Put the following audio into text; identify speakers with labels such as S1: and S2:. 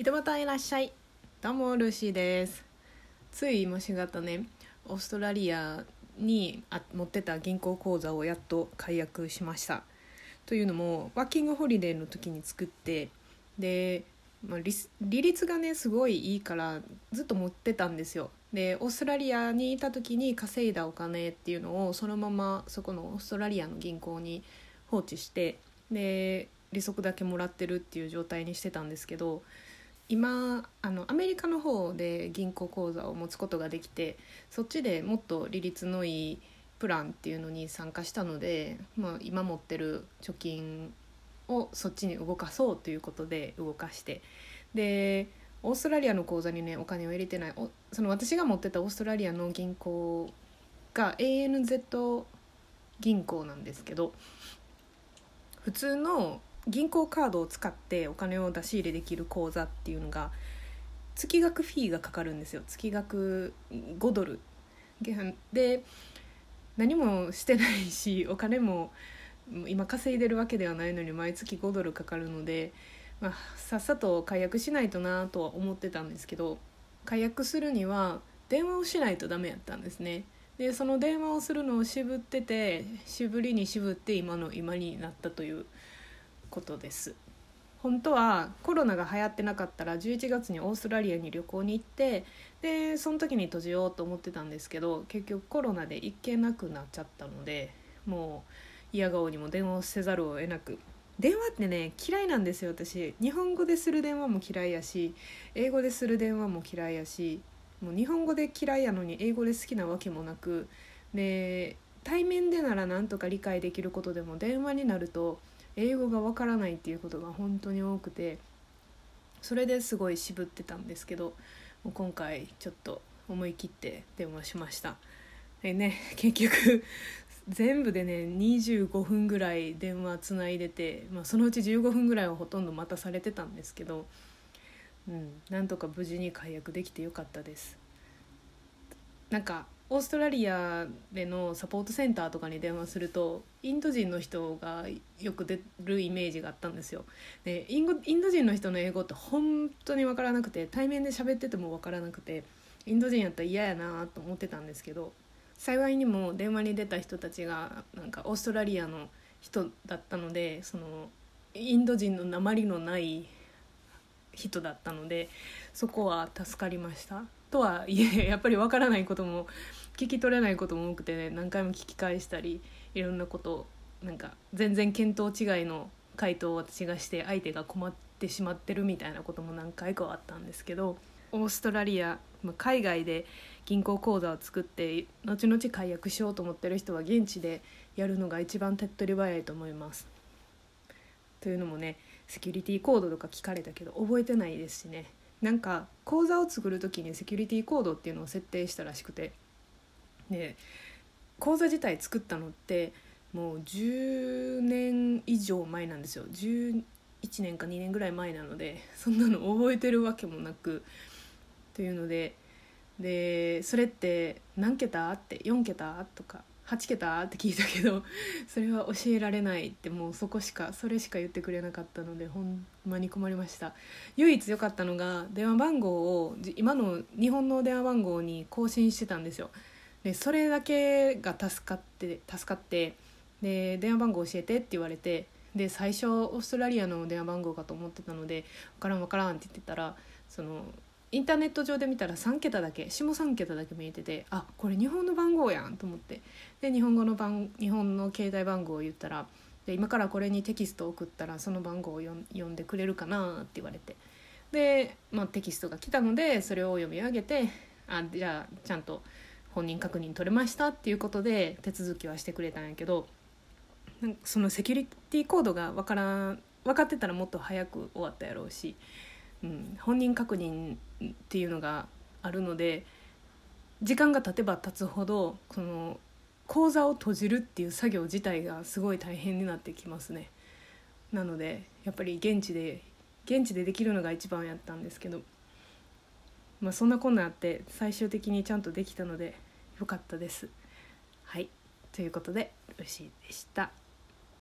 S1: 井戸端いらっしゃい。どうもルーシーです。つい今しがたねオーストラリアにあ持ってた銀行口座をやっと解約しました。というのもワーキングホリデーの時に作ってで、まあ、利利率がねすごいいいからずっと持ってたんですよ。でオーストラリアにいた時に稼いだお金っていうのをそのままそこのオーストラリアの銀行に放置してで利息だけもらってるっていう状態にしてたんですけど今あのアメリカの方で銀行口座を持つことができてそっちでもっと利率のいいプランっていうのに参加したので、まあ、今持ってる貯金をそっちに動かそうということで動かしてでオーストラリアの口座にねお金を入れてない。その私が持ってたオーストラリアの銀行が ANZ 銀行なんですけど普通の銀行カードを使ってお金を出し入れできる口座っていうのが月額フィーがかかるんですよ。月額5ドル。で何もしてないしお金も今稼いでるわけではないのに毎月5ドルかかるので、まあ、さっさと解約しないとなとは思ってたんですけど解約するには電話をしないとダメやったんですね。でその電話をするのを渋ってて渋りに渋って今の今になったということです。本当はコロナが流行ってなかったら11月にオーストラリアに旅行に行ってでその時に閉じようと思ってたんですけど結局コロナで行けなくなっちゃったのでもう嫌顔にも電話をせざるを得なく。電話ってね嫌いなんですよ私。日本語でする電話も嫌いやし英語でする電話も嫌いやしもう日本語で嫌いやのに英語で好きなわけもなく。で対面でならなんとか理解できることでも電話になると英語がわからないっていうことが本当に多くてそれですごい渋ってたんですけどもう今回ちょっと思い切って電話しました。でね 結局全部でね25分ぐらい電話つないでて、まあ、そのうち15分ぐらいはほとんど待たされてたんですけど、うん、なんとか無事に解約できてよかったです。なんかオーストラリアでのサポートセンターとかに電話するとインド人の人がよく出るイメージがあったんですよ。でインド人の人の英語って本当に分からなくて対面で喋ってても分からなくてインド人やったら嫌やなと思ってたんですけど幸いにも電話に出た人たちがなんかオーストラリアの人だったのでそのインド人の鉛のない人だったのでそこは助かりましたとはいえ やっぱり分からないことも聞き取れないことも多くて、ね、何回も聞き返したりいろんなことなんか全然見当違いの回答を私がして相手が困ってしまってるみたいなことも何回かあったんですけどオーストラリア、まあ、海外で銀行口座を作って後々解約しようと思ってる人は現地でやるのが一番手っ取り早いと思います。というのもねセキュリティコードとか聞かれたけど覚えてないですしね。なんか口座を作る時にセキュリティコードっていうのを設定したらしくて。で講座自体作ったのってもう10年以上前なんですよ。11年か2年ぐらい前なのでそんなの覚えてるわけもなく。というのででそれって何桁って4桁とか8桁って聞いたけど それは教えられないってもうそこしかそれしか言ってくれなかったのでほんまに困りました。唯一良かったのが電話番号を今の日本の電話番号に更新してたんですよ。でそれだけが助かって助かってで電話番号教えてって言われてで最初オーストラリアの電話番号かと思ってたので「分からん分からん」って言ってたらそのインターネット上で見たら3桁だけ下3桁だけ見えててあこれ日本の番号やんと思って。で日本語の番日本の携帯番号を言ったらで今からこれにテキストを送ったらその番号を読んでくれるかなって言われて。で、まあ、テキストが来たのでそれを読み上げてあじゃあちゃんと本人確認取れましたっていうことで手続きはしてくれたんやけどそのセキュリティコードが分から分かってたらもっと早く終わったやろうし、うん、本人確認っていうのがあるので時間が経てば経つほどその口座を閉じるっていう作業自体がすごい大変になってきますね。なのでやっぱり現地で現地でできるのが一番やったんですけど。まあ、そんなこんなあって最終的にちゃんとできたのでよかったです。はいということでルシーでした。